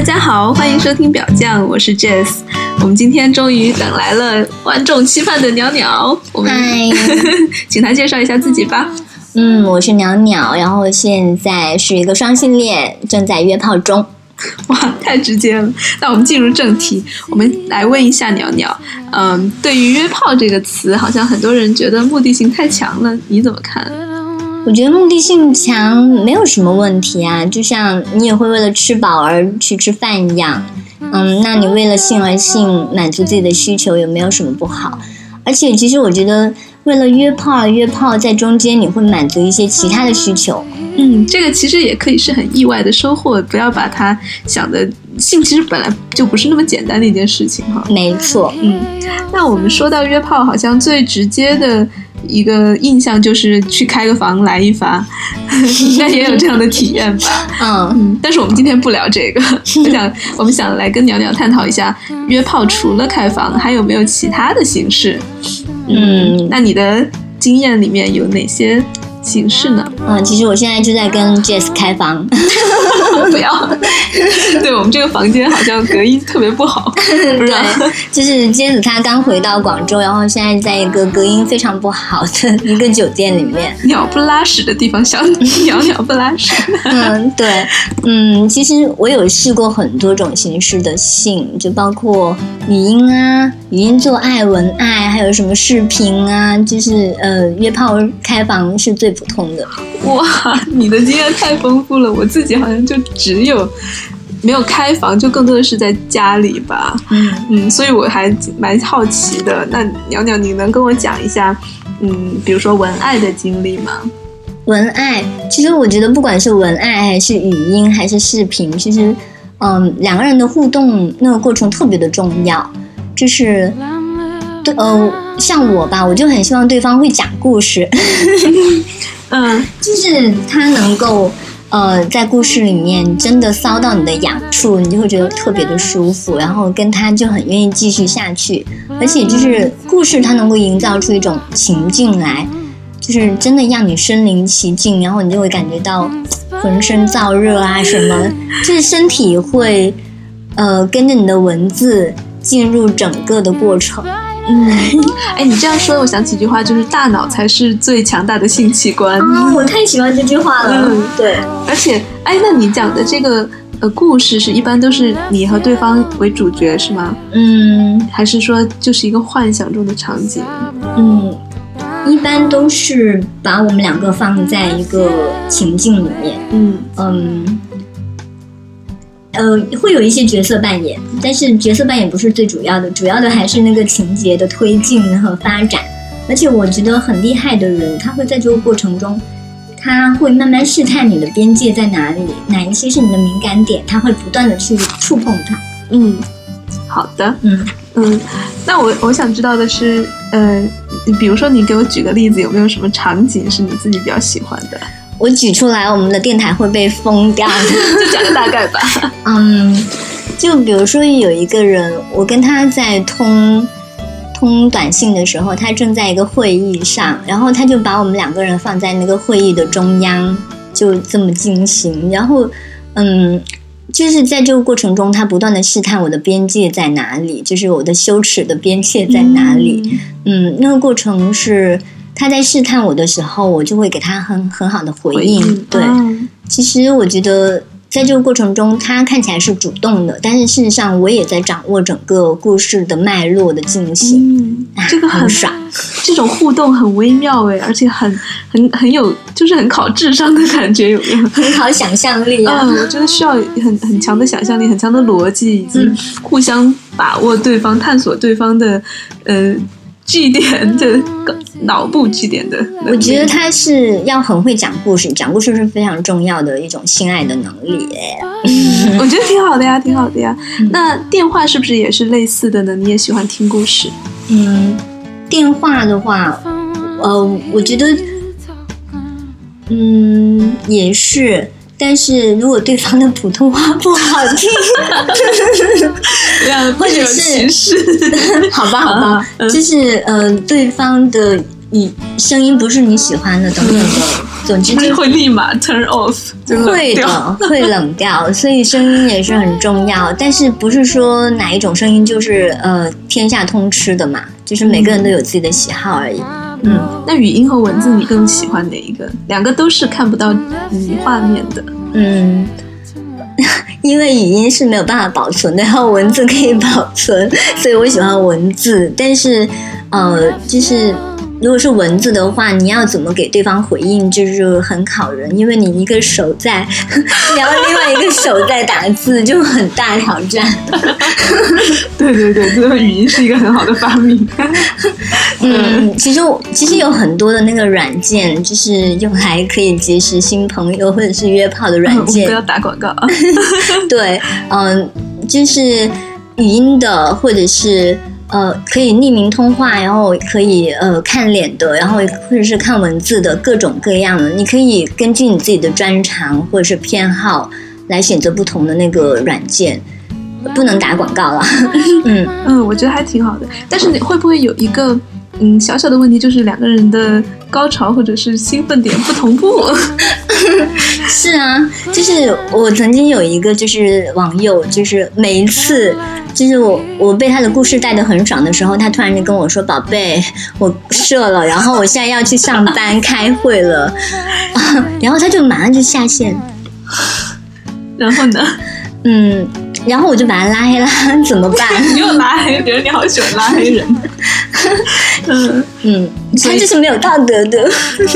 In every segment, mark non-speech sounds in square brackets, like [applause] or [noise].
大家好，欢迎收听表酱，我是 Jess。我们今天终于等来了万众期盼的鸟鸟，我们嗨，[laughs] 请他介绍一下自己吧。嗯，我是鸟鸟，然后现在是一个双性恋，正在约炮中。哇，太直接了。那我们进入正题，我们来问一下鸟鸟，嗯，对于约炮这个词，好像很多人觉得目的性太强了，你怎么看？我觉得目的性强没有什么问题啊，就像你也会为了吃饱而去吃饭一样。嗯，那你为了性而性，满足自己的需求，有没有什么不好？而且，其实我觉得，为了约炮而约炮，在中间你会满足一些其他的需求。嗯，这个其实也可以是很意外的收获，不要把它想的性其实本来就不是那么简单的一件事情哈。没错，嗯，那我们说到约炮，好像最直接的一个印象就是去开个房来一发，[laughs] 应该也有这样的体验吧？[laughs] 嗯，嗯，但是我们今天不聊这个，[laughs] 我想我们想来跟鸟鸟探讨一下，约炮除了开房，还有没有其他的形式？嗯那你的经验里面有哪些形式呢？嗯，其实我现在就在跟 Jess 开房。[laughs] 不要，[laughs] 对我们这个房间好像隔音特别不好，[laughs] 不。对，就是接子他刚回到广州，然后现在在一个隔音非常不好的一个酒店里面。鸟不拉屎的地方小鸟鸟不拉屎。嗯，对，嗯，其实我有试过很多种形式的性，就包括语音啊、语音做爱、文爱，还有什么视频啊，就是呃，约炮开房是最普通的。哇，你的经验太丰富了，我自己好像就只有没有开房，就更多的是在家里吧。嗯嗯，所以我还蛮好奇的。那鸟鸟，你能跟我讲一下，嗯，比如说文爱的经历吗？文爱，其实我觉得不管是文爱还是语音还是视频，其实嗯，两个人的互动那个过程特别的重要，就是。对，呃，像我吧，我就很希望对方会讲故事，[laughs] 嗯。[laughs] 就是他能够，呃，在故事里面真的骚到你的痒处，你就会觉得特别的舒服，然后跟他就很愿意继续下去，而且就是故事它能够营造出一种情境来，就是真的让你身临其境，然后你就会感觉到浑身燥热啊什么，就是身体会，呃，跟着你的文字进入整个的过程。嗯，哎，你这样说，我想起一句话，就是大脑才是最强大的性器官。啊，我太喜欢这句话了。嗯对，而且，哎，那你讲的这个呃故事是一般都是你和对方为主角是吗？嗯还是说就是一个幻想中的场景？嗯，一般都是把我们两个放在一个情境里面，嗯嗯，呃，会有一些角色扮演，但是角色扮演不是最主要的，主要的还是那个情节的推进和发展。而且我觉得很厉害的人，他会在这个过程中，他会慢慢试探你的边界在哪里，哪一些是你的敏感点，他会不断的去触碰它。嗯，好的，嗯嗯，那我我想知道的是，呃，比如说你给我举个例子，有没有什么场景是你自己比较喜欢的？我举出来，我们的电台会被封掉的。[laughs] 就讲个大概吧。[laughs] 嗯，就比如说有一个人，我跟他在通通短信的时候，他正在一个会议上，然后他就把我们两个人放在那个会议的中央，就这么进行。然后，嗯，就是在这个过程中，他不断的试探我的边界在哪里，就是我的羞耻的边界在哪里。嗯，那个过程是他在试探我的时候，我就会给他很很好的回应。对，嗯其实我觉得在这个过程中，他看起来是主动的，但是事实上我也在掌握整个故事的脉络的进行。嗯，啊这个很爽，[laughs] 这种互动很微妙哎，而且很很很有，就是很考智商的感觉，有没有？很考想象力啊！嗯，我觉得需要很很强的想象力、很强的逻辑，以及嗯互相把握对方、探索对方的呃据点的脑部祭奠的。我觉得他是要很会讲故事，讲故事是非常重要的一种性爱的能力。嗯 [laughs] 我觉得挺好的呀，挺好的呀。嗯那电话是不是也是类似的呢？你也喜欢听故事？嗯，电话的话，呃，我觉得，嗯，也是。但是如果对方的普通话不好听，或者是。[laughs] 好吧，好吧，嗯就是呃，对方的你声音不是你喜欢的等等的，总之会立马 turn off，会的，[laughs] 会冷掉，所以声音也是很重要。但是不是说哪一种声音就是呃天下通吃的嘛？就是每个人都有自己的喜好而已。嗯，那语音和文字你更喜欢哪一个？两个都是看不到嗯画面的。嗯，[laughs] 因为语音是没有办法保存的，然后文字可以保存，[laughs] 所以我喜欢文字。但是呃，就是。如果是文字的话，你要怎么给对方回应，就是很考人，因为你一个手在，[laughs] 然后另外一个手在打字，就很大挑战。对对对，这个语音是一个很好的发明。嗯，其实其实有很多的那个软件，就是用来可以结识新朋友或者是约炮的软 [laughs] 件。不要打广告啊。[laughs] [laughs] 对，嗯，就是语音的，或者是呃可以匿名通话，然后可以呃看脸的，然后或者是看文字的，各种各样的，你可以根据你自己的专长或者是偏好来选择不同的那个软件。不能打广告了，嗯嗯，我觉得还挺好的。但是你会不会有一个嗯小小的问题，就是两个人的高潮或者是兴奋点不同步？[laughs] 是啊，就是我曾经有一个就是网友，就是每一次就是我我被他的故事带得很爽的时候，他突然就跟我说：“宝贝，我射了，然后我现在要去上班开会了。”然后他就马上就下线。然后呢？嗯。然后我就把他拉黑了，[laughs] 怎么办？你又拉黑别人，你好喜欢拉黑人。[laughs] [laughs] 嗯嗯，他就是没有道德的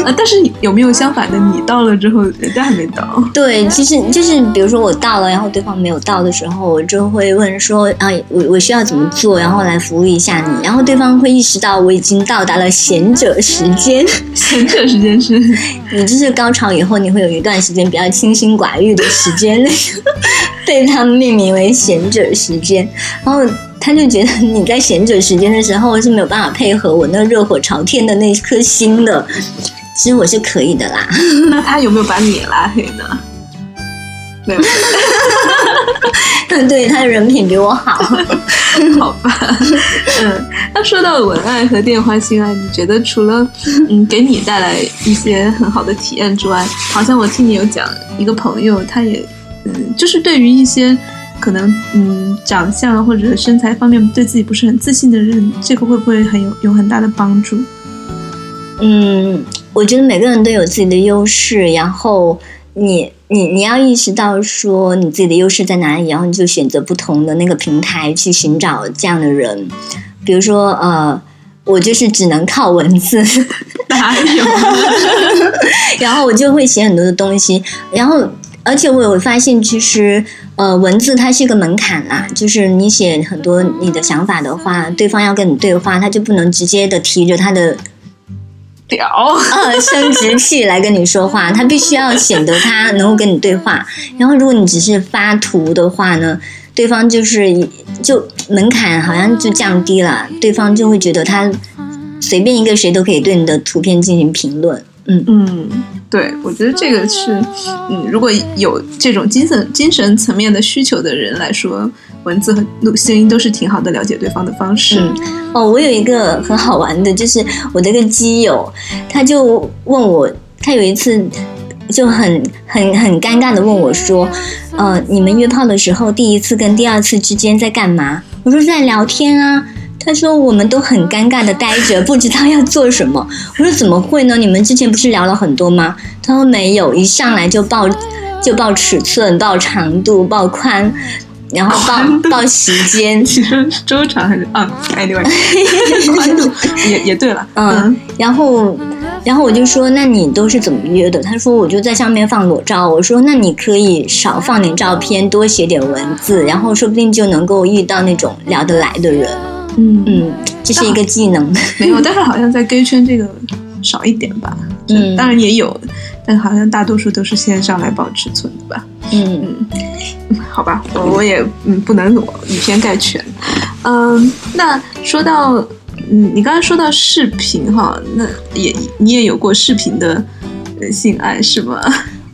啊。但是有没有相反的？你到了之后，人家还没到。对，其实就是比如说我到了，然后对方没有到的时候，我就会问说啊，我我需要怎么做，然后来服务一下你。然后对方会意识到我已经到达了贤者时间。贤者时间是，[laughs] 你就是高潮以后，你会有一段时间比较清心寡欲的时间，[laughs] 被他们命名为贤者时间。然后。他就觉得你在闲着时间的时候是没有办法配合我那热火朝天的那颗心的，其实我是可以的啦。那他有没有把你拉黑呢？没有。[laughs] 对，他的人品比我好。[laughs] 好吧。嗯，那说到文案和电话性爱，你觉得除了嗯给你带来一些很好的体验之外，好像我听你有讲一个朋友，他也嗯，就是对于一些。可能嗯，长相或者身材方面对自己不是很自信的人，这个会不会很有有很大的帮助？嗯，我觉得每个人都有自己的优势，然后你你你要意识到说你自己的优势在哪里，然后你就选择不同的那个平台去寻找这样的人。比如说呃，我就是只能靠文字，[laughs] [laughs] 哪有？[laughs] 然后我就会写很多的东西，然后。而且我有发现，其实呃，文字它是一个门槛啦，就是你写很多你的想法的话，对方要跟你对话，他就不能直接的提着他的屌 [laughs] 呃生殖器来跟你说话，[laughs] 他必须要显得他能够跟你对话。然后如果你只是发图的话呢，对方就是就门槛好像就降低了，对方就会觉得他随便一个谁都可以对你的图片进行评论。嗯嗯，对，我觉得这个是，嗯，如果有这种精神精神层面的需求的人来说，文字和录声音都是挺好的了解对方的方式。哦，我有一个很好玩的，就是我的一个基友，他就问我，他有一次就很很很尴尬的问我说，呃，你们约炮的时候，第一次跟第二次之间在干嘛？我说在聊天啊。他说：“我们都很尴尬的呆着，不知道要做什么。”我说：“怎么会呢？你们之前不是聊了很多吗？”他说：“没有，一上来就报就报尺寸、报长度、报宽，然后报报时间。其实周长还是啊，anyway，[laughs] 宽度也也对了。嗯，然后然后我就说：那你都是怎么约的？他说：我就在上面放裸照。我说：那你可以少放点照片，多写点文字，然后说不定就能够遇到那种聊得来的人。”嗯嗯，这是一个技能，[laughs] 没有，但是好像在 gay 圈这个少一点吧。嗯，当然也有，但好像大多数都是线上来报尺寸的吧。嗯嗯，好吧，我我也嗯不能以偏概全。嗯，那说到嗯，你刚才说到视频哈，那也你也有过视频的性爱是吗？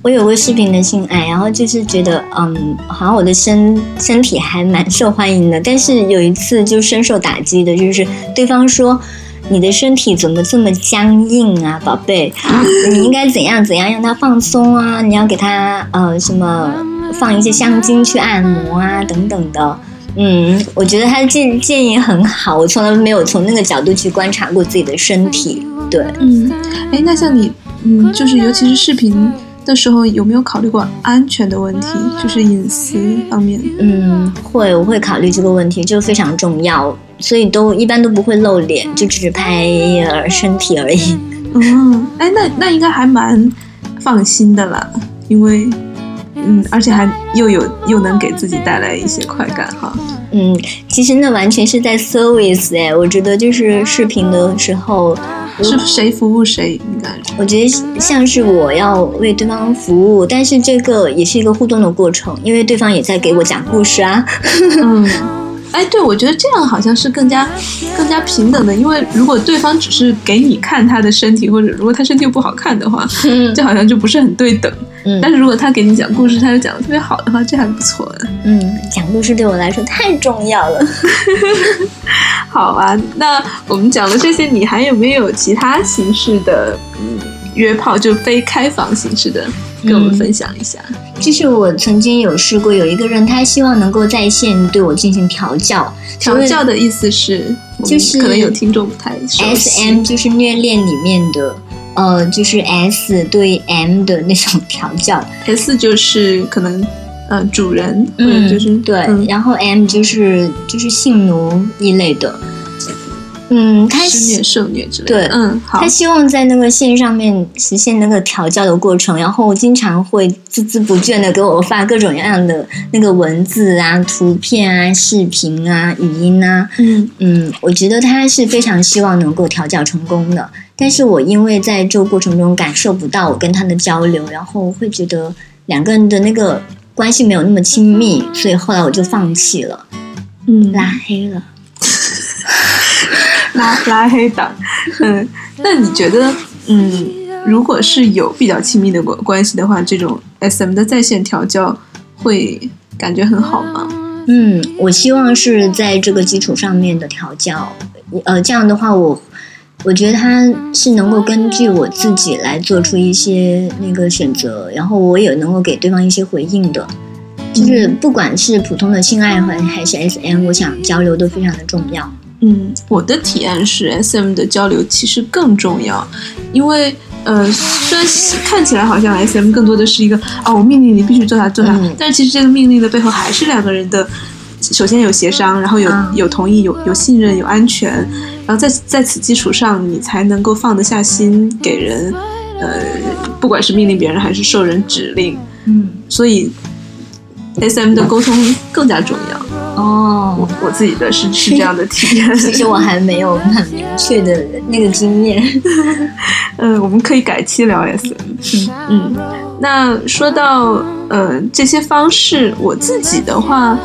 我有过视频的性爱，然后就是觉得，嗯，好像我的身身体还蛮受欢迎的。但是有一次就深受打击的，就是对方说：“你的身体怎么这么僵硬啊，宝贝？你应该怎样怎样让它放松啊？你要给它呃什么放一些香精去按摩啊，等等的。”嗯，我觉得他的建建议很好，我从来没有从那个角度去观察过自己的身体。对，嗯，哎，那像你，嗯，就是尤其是视频的时候，有没有考虑过安全的问题，就是隐私方面？嗯，会，我会考虑这个问题，这个非常重要，所以都一般都不会露脸，就只是拍身体而已。嗯，哎，那那应该还蛮放心的啦，因为。嗯，而且还又有又能给自己带来一些快感哈。嗯，其实那完全是在 service 哎，我觉得就是视频的时候是谁服务谁应该。我觉得像是我要为对方服务，但是这个也是一个互动的过程，因为对方也在给我讲故事啊。嗯。[laughs] 哎，对，我觉得这样好像是更加更加平等的，因为如果对方只是给你看他的身体，或者如果他身体又不好看的话，就好像就不是很对等。嗯，但是如果他给你讲故事，他又讲的特别好的话，这还不错的。嗯，讲故事对我来说太重要了。[laughs] 好啊，那我们讲了这些，你还有没有其他形式的嗯约炮，就非开房形式的？跟我们分享一下，就是我曾经有试过，有一个人他希望能够在线对我进行调教。调教的意思是，就是可能有听众不太熟悉。S M 就是虐恋里面的，呃，就是 S 对 M 的那种调教。S 就是可能呃主人，嗯就是对，然后 M 就是就是性奴一类的。嗯，他施虐、受虐之类的。对，嗯，好。他希望在那个线上面实现那个调教的过程，然后经常会孜孜不倦的给我发各种各样的那个文字啊、图片啊、视频啊、语音啊。嗯嗯，我觉得他是非常希望能够调教成功的，但是我因为在这个过程中感受不到我跟他的交流，然后会觉得两个人的那个关系没有那么亲密，所以后来我就放弃了，嗯，拉黑了。[laughs] 拉拉黑党，嗯，那你觉得，嗯，如果是有比较亲密的关关系的话，这种 S M 的在线调教会感觉很好吗？嗯，我希望是在这个基础上面的调教，呃，这样的话，我我觉得他是能够根据我自己来做出一些那个选择，然后我也能够给对方一些回应的，就是不管是普通的性爱还还是 S M，我想交流都非常的重要。嗯，我的体验是 S M 的交流其实更重要，因为呃，虽然看起来好像 S M 更多的是一个啊，我命令你必须做啥做啥，但是其实这个命令的背后还是两个人的，首先有协商，然后有有同意，有有信任，有安全，然后在在此基础上，你才能够放得下心给人，呃，不管是命令别人还是受人指令，嗯，所以 S M 的沟通更加重要。哦，我我自己的是是这样的体验。[laughs] 其实我还没有很明确的那个经验。嗯，[laughs] 我们可以改期聊 S M。嗯，那说到呃这些方式，我自己的话。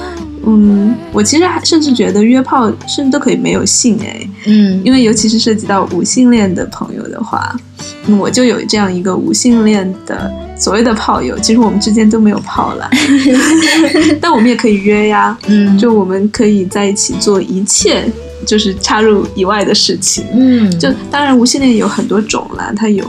嗯，我其实还甚至觉得约炮甚至都可以没有性哎，嗯，因为尤其是涉及到无性恋的朋友的话，我就有这样一个无性恋的所谓的炮友，其实我们之间都没有炮了，[laughs] 但我们也可以约呀，嗯，就我们可以在一起做一切就是插入以外的事情，嗯，就当然无性恋有很多种啦，它有。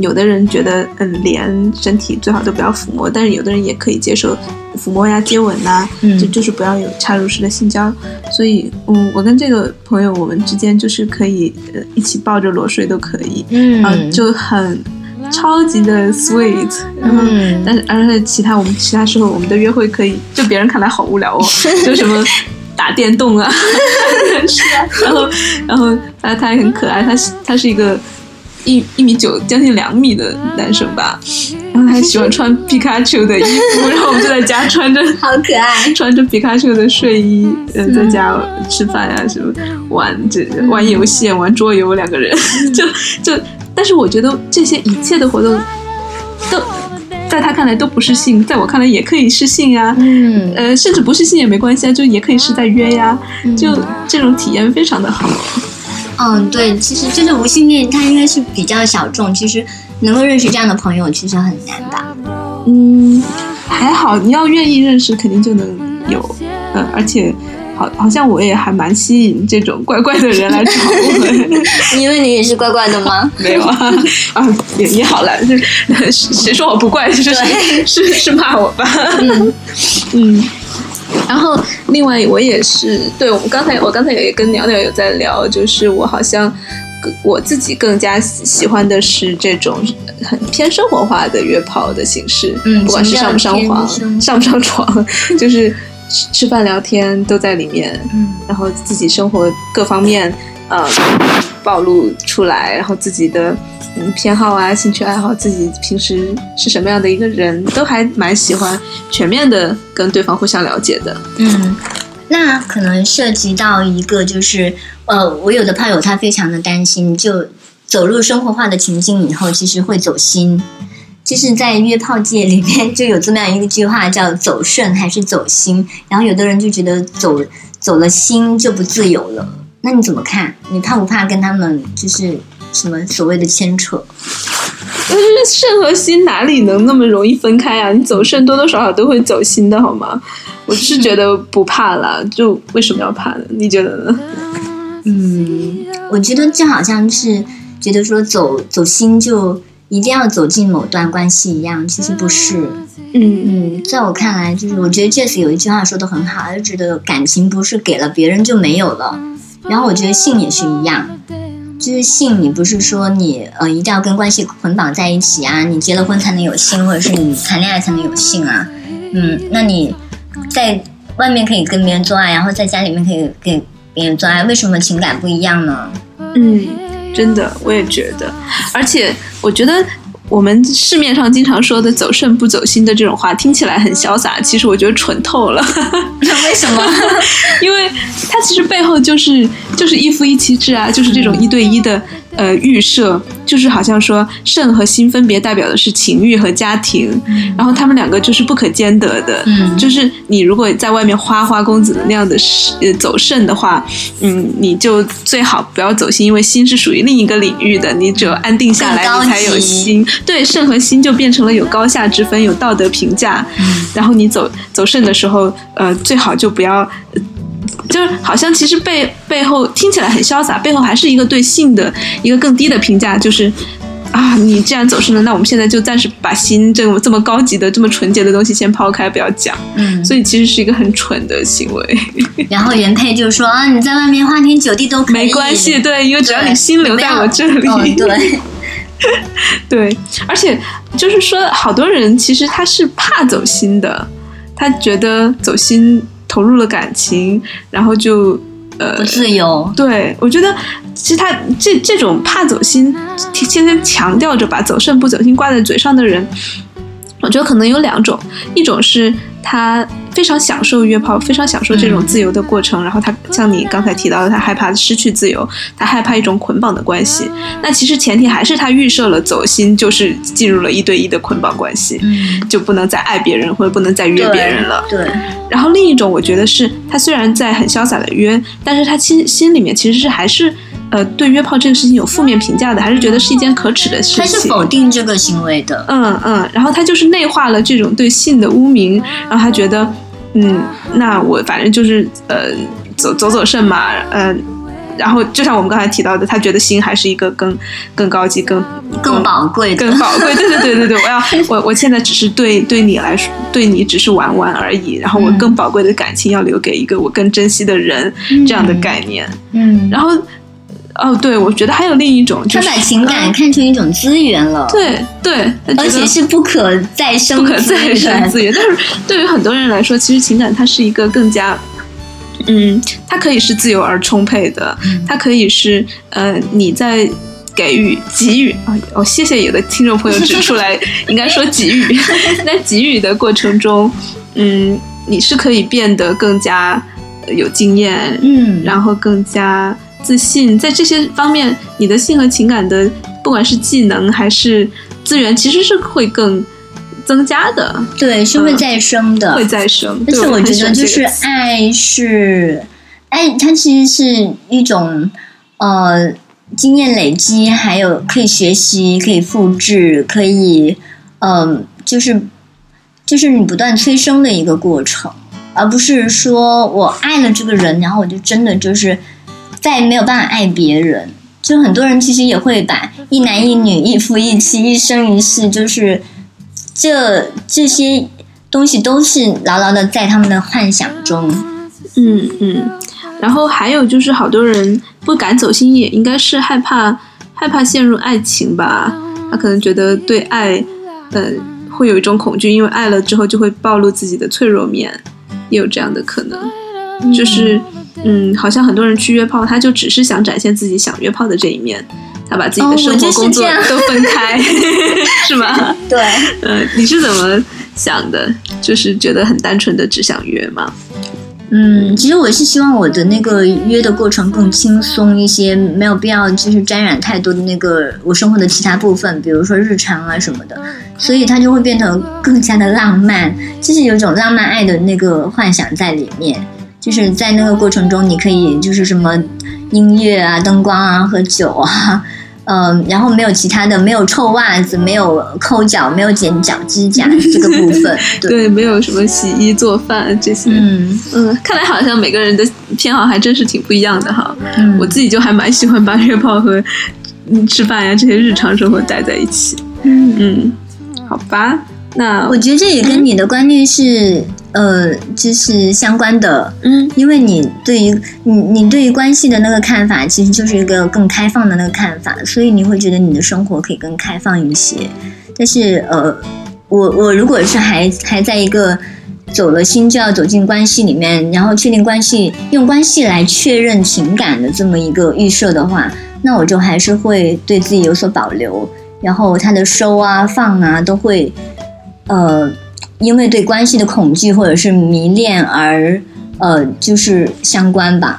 有的人觉得，嗯，连身体最好都不要抚摸，但是有的人也可以接受抚摸呀、接吻呐，就就是不要有插入式的性交。所以，嗯，我跟这个朋友，我们之间就是可以，呃，一起抱着裸睡都可以，嗯，就很超级的 sweet。然后，但是而且其他我们其他时候我们的约会可以，就别人看来好无聊哦，[laughs] 就什么打电动啊，[laughs] [laughs] 是啊，然后然后他他也很可爱，他是他是一个。一一米九，将近两米的男生吧，然后他喜欢穿皮卡丘的衣服，[laughs] 然后我们就在家穿着，好可爱，[laughs] 穿着皮卡丘的睡衣，嗯，在家吃饭呀，什么玩这玩游戏，玩桌游，两个人 [laughs] 就就，但是我觉得这些一切的活动，都在他看来都不是性，在我看来也可以是性呀，嗯，呃，甚至不是性也没关系啊，就也可以是在约呀，就这种体验非常的好。嗯，对，其实就是无性恋，它应该是比较小众。其实能够认识这样的朋友其实很难吧？嗯，还好，你要愿意认识，肯定就能有。嗯，而且好，好像我也还蛮吸引这种怪怪的人来找我。因 [laughs] 为你也是怪怪的吗？[laughs] 没有啊啊，也也好了，就是 [laughs] 谁说我不怪，就是是是骂我吧。嗯，然后另外我也是，对我们刚才我刚才也跟鸟鸟有在聊，就是我好像我自己更加喜喜欢的是这种很偏生活化的约炮的形式，嗯不管是上不上床上不上床，[laughs] 就是吃吃饭聊天都在里面，嗯。然后自己生活各方面呃暴露出来，然后自己的嗯偏好啊、兴趣爱好，自己平时是什么样的一个人，都还蛮喜欢全面的跟对方互相了解的。嗯，那可能涉及到一个就是，呃，我有的炮友他非常的担心，就走入生活化的情境以后，其实会走心。就是在约炮界里面就有这么样一句话叫“走肾还是走心”，然后有的人就觉得走走了心就不自由了。那你怎么看？你怕不怕跟他们就是什么所谓的牵扯？但是肾和心哪里能那么容易分开啊？你走肾多多少少都会走心的好吗？我是觉得不怕啦，就为什么要怕呢？你觉得呢？[laughs] 嗯，我觉得就好像是觉得说走走心就一定要走进某段关系一样，其实不是。嗯嗯，在我看来，就是我觉得 Jess 有一句话说的很好，他就觉得感情不是给了别人就没有了。然后我觉得性也是一样，就是性你不是说你呃一定要跟关系捆绑在一起啊，你结了婚才能有性，或者是你谈恋爱才能有性啊。嗯，那你在外面可以跟别人做爱，然后在家里面可以给别人做爱，为什么情感不一样呢？嗯，真的，我也觉得，而且我觉得。我们市面上经常说的“走肾不走心”的这种话，听起来很潇洒，其实我觉得蠢透了。[laughs] 为什么？[laughs] 因为它其实背后就是就是一夫一妻制啊，就是这种一对一的呃预设，就是好像说肾和心分别代表的是情欲和家庭，然后他们两个就是不可兼得的。嗯就是你如果在外面花花公子的那样的呃走肾的话，嗯，你就最好不要走心，因为心是属于另一个领域的，你只有安定下来，你才有心。对，肾和心就变成了有高下之分，有道德评价。嗯然后你走走肾的时候，呃，最好就不要。呃就是好像其实背背后听起来很潇洒，背后还是一个对性的一个更低的评价，就是啊，你既然走失了，那我们现在就暂时把心这么这么高级的、这么纯洁的东西先抛开，不要讲。嗯，所以其实是一个很蠢的行为，然后原配就说啊，你在外面花天酒地都可以，没关系，对，因为只要你心留在我这里，哦，对，[laughs] 对，而且就是说，好多人其实他是怕走心的，他觉得走心投入了感情，然后就呃不，自由，对我觉得其实他这这种怕走心，天天强调着把走肾不走心挂在嘴上的人，我觉得可能有两种，一种是他非常享受约炮，非常享受这种自由的过程，然后他像你刚才提到的，他害怕失去自由，他害怕一种捆绑的关系。那其实前提还是他预设了走心就是进入了一对一的捆绑关系，嗯，就不能再爱别人或者不能再约别人了。对，然后另一种，我觉得是他虽然在很潇洒的约，但是他心心里面其实是还是呃对约炮这个事情有负面评价的，还是觉得是一件可耻的事情。他是否定这个行为的，嗯嗯，然后他就是内化了这种对性的污名，然后他觉得，嗯，那我反正就是呃走走走肾嘛，呃，然后就像我们刚才提到的，他觉得心还是一个更更高级、更更宝贵更，宝贵。对对对对对，我要 [laughs] 我我现在只是对对你来说，对你只是玩玩而已，然后我嗯更宝贵的感情要留给一个我更珍惜的人，这样的概念。嗯，然后，哦，对，我觉得还有另一种，就是他把情感嗯看成一种资源了，，对对，而且是不可再生不可再生资源。但是对于很多人来说，其实情感它是一个更加，[laughs] 嗯，它可以是自由而充沛的，嗯它可以是呃你在。给予、给予啊！哦，谢谢有的听众朋友指出来，[laughs] 应该说给予。[laughs] 在给予的过程中，嗯，你是可以变得更加有经验，嗯，然后更加自信，在这些方面，你的性和情感的不管是技能还是资源，其实是会更增加的，对，是会再生的，会再生。而且我觉得就是爱是爱，它其实是一种呃经验累积，还有可以学习、可以复制、可以嗯，就是就是你不断催生的一个过程，而不是说我爱了这个人，然后我就真的就是再没有办法爱别人。就很多人其实也会把一男一女、一夫一妻、一生一世，就是这这些东西都是牢牢的在他们的幻想中。嗯嗯，然后还有就是好多人不敢走心，也应该是害怕害怕陷入爱情吧。他可能觉得对爱，呃，会有一种恐惧，因为爱了之后就会暴露自己的脆弱面，也有这样的可能。就是，好像很多人去约炮，他就只是想展现自己想约炮的这一面，他把自己的生活、工作都分开，[laughs] 是吗？对，呃，你是怎么想的？就是觉得很单纯的只想约吗？嗯，其实我是希望我的那个约的过程更轻松一些，没有必要就是沾染太多的那个我生活的其他部分，比如说日常啊什么的，所以它就会变得更加的浪漫，就是有一种浪漫爱的那个幻想在里面。就是在那个过程中，你可以就是什么音乐啊、灯光啊、喝酒啊，嗯，然后没有其他的，没有臭袜子，没有抠脚，没有剪脚指甲 [laughs] 这个部分，对，没有什么洗衣做饭这些，嗯嗯，看来好像每个人的偏好还真是挺不一样的哈。嗯，我自己就还蛮喜欢把约炮和嗯吃饭呀这些日常生活待在一起。嗯嗯，好吧，那我觉得这也跟你的观念是。呃，就是相关的，嗯，因为你对于你你对于关系的那个看法，其实就是一个更开放的那个看法，所以你会觉得你的生活可以更开放一些。但是，呃，我我如果是还还在一个走了心就要走进关系里面，然后确定关系，用关系来确认情感的这么一个预设的话，那我就还是会对自己有所保留，然后他的收啊放啊都会，呃。因为对关系的恐惧或者是迷恋而，呃，就是相关吧。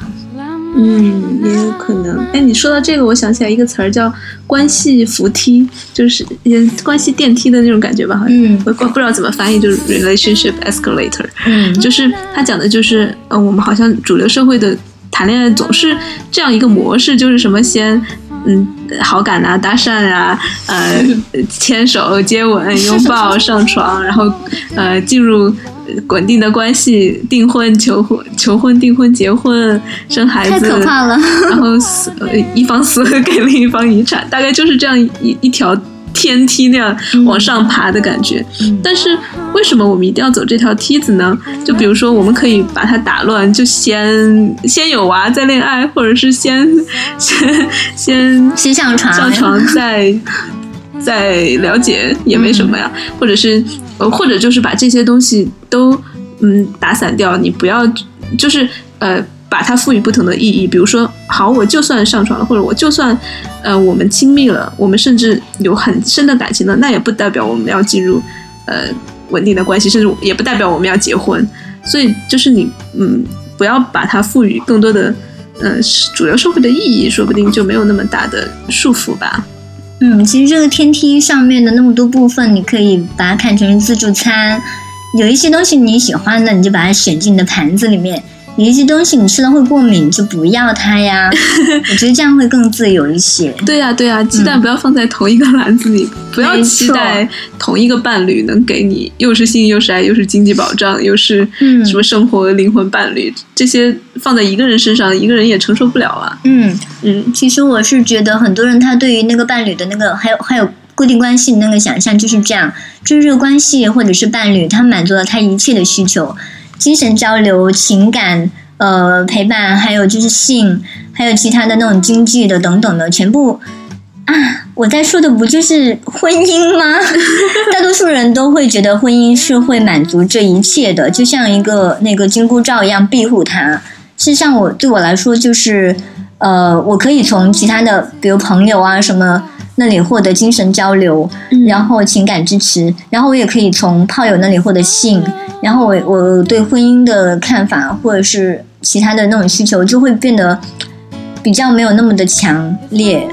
嗯，也有可能。哎，你说到这个，我想起来一个词儿叫“关系扶梯”，就是也关系电梯的那种感觉吧？好像，嗯，我不知道怎么翻译，就是 relationship escalator。嗯，就是他讲的就是，呃，我们好像主流社会的谈恋爱总是这样一个模式，就是什么先。嗯，好感啊，搭讪啊，呃，牵手、接吻、拥抱、上床，然后呃，进入稳定的关系，订婚、求婚、求婚、订婚、结婚、生孩子，太可怕了。然后死，一方死给另一方遗产，大概就是这样一一条。天梯那样往上爬的感觉，但是为什么我们一定要走这条梯子呢？就比如说，我们可以把它打乱，就先先有娃再恋爱，或者是先 [laughs] 先先先上床，上床再再了解也没什么呀。或者是呃，或者就是把这些东西都嗯打散掉，你不要就是呃。把它赋予不同的意义，比如说，好，我就算上床了，或者我就算，呃，我们亲密了，我们甚至有很深的感情了，那也不代表我们要进入，呃，稳定的关系，甚至也不代表我们要结婚。所以，就是你，嗯，不要把它赋予更多的，呃，主流社会的意义，说不定就没有那么大的束缚吧。嗯，其实这个天梯上面的那么多部分，你可以把它看成是自助餐，有一些东西你喜欢的，你就把它选进你的盘子里面。有一些东西你吃了会过敏，就不要它呀。[laughs] 我觉得这样会更自由一些。对呀，对呀，鸡蛋不要放在同一个篮子里，不要期待同一个伴侣能给你又是性又是爱又是经济保障又是什么生活灵魂伴侣，这些放在一个人身上，一个人也承受不了啊。嗯嗯，其实我是觉得很多人他对于那个伴侣的那个还有还有固定关系的那个想象就是这样，就是这个关系或者是伴侣，他满足了他一切的需求。精神交流、情感、呃陪伴，还有就是性，还有其他的那种经济的等等的，全部啊！我在说的不就是婚姻吗？[laughs] 大多数人都会觉得婚姻是会满足这一切的，就像一个那个金箍罩一样庇护他。事实上，我对我来说就是呃，我可以从其他的，比如朋友啊什么。那里获得精神交流，然后情感支持，然后我也可以从炮友那里获得性，然后我我对婚姻的看法或者是其他的那种需求就会变得比较没有那么的强烈。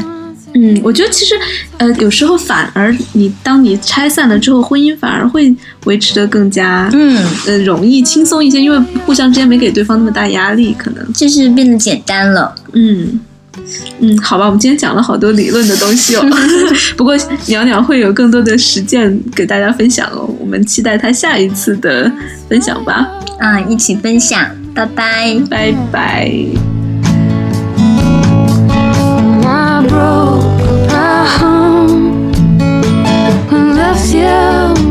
嗯，我觉得其实呃有时候反而你当你拆散了之后，婚姻反而会维持的更加嗯。呃容易轻松一些因为互相之间没给对方那么大压力可能。就是变得简单了。嗯。嗯好吧我们今天讲了好多理论的东西哦。[laughs] 不过袅袅会有更多的实践给大家分享哦我们期待她下一次的分享吧。啊一起分享拜拜。拜拜。Broke my heart love you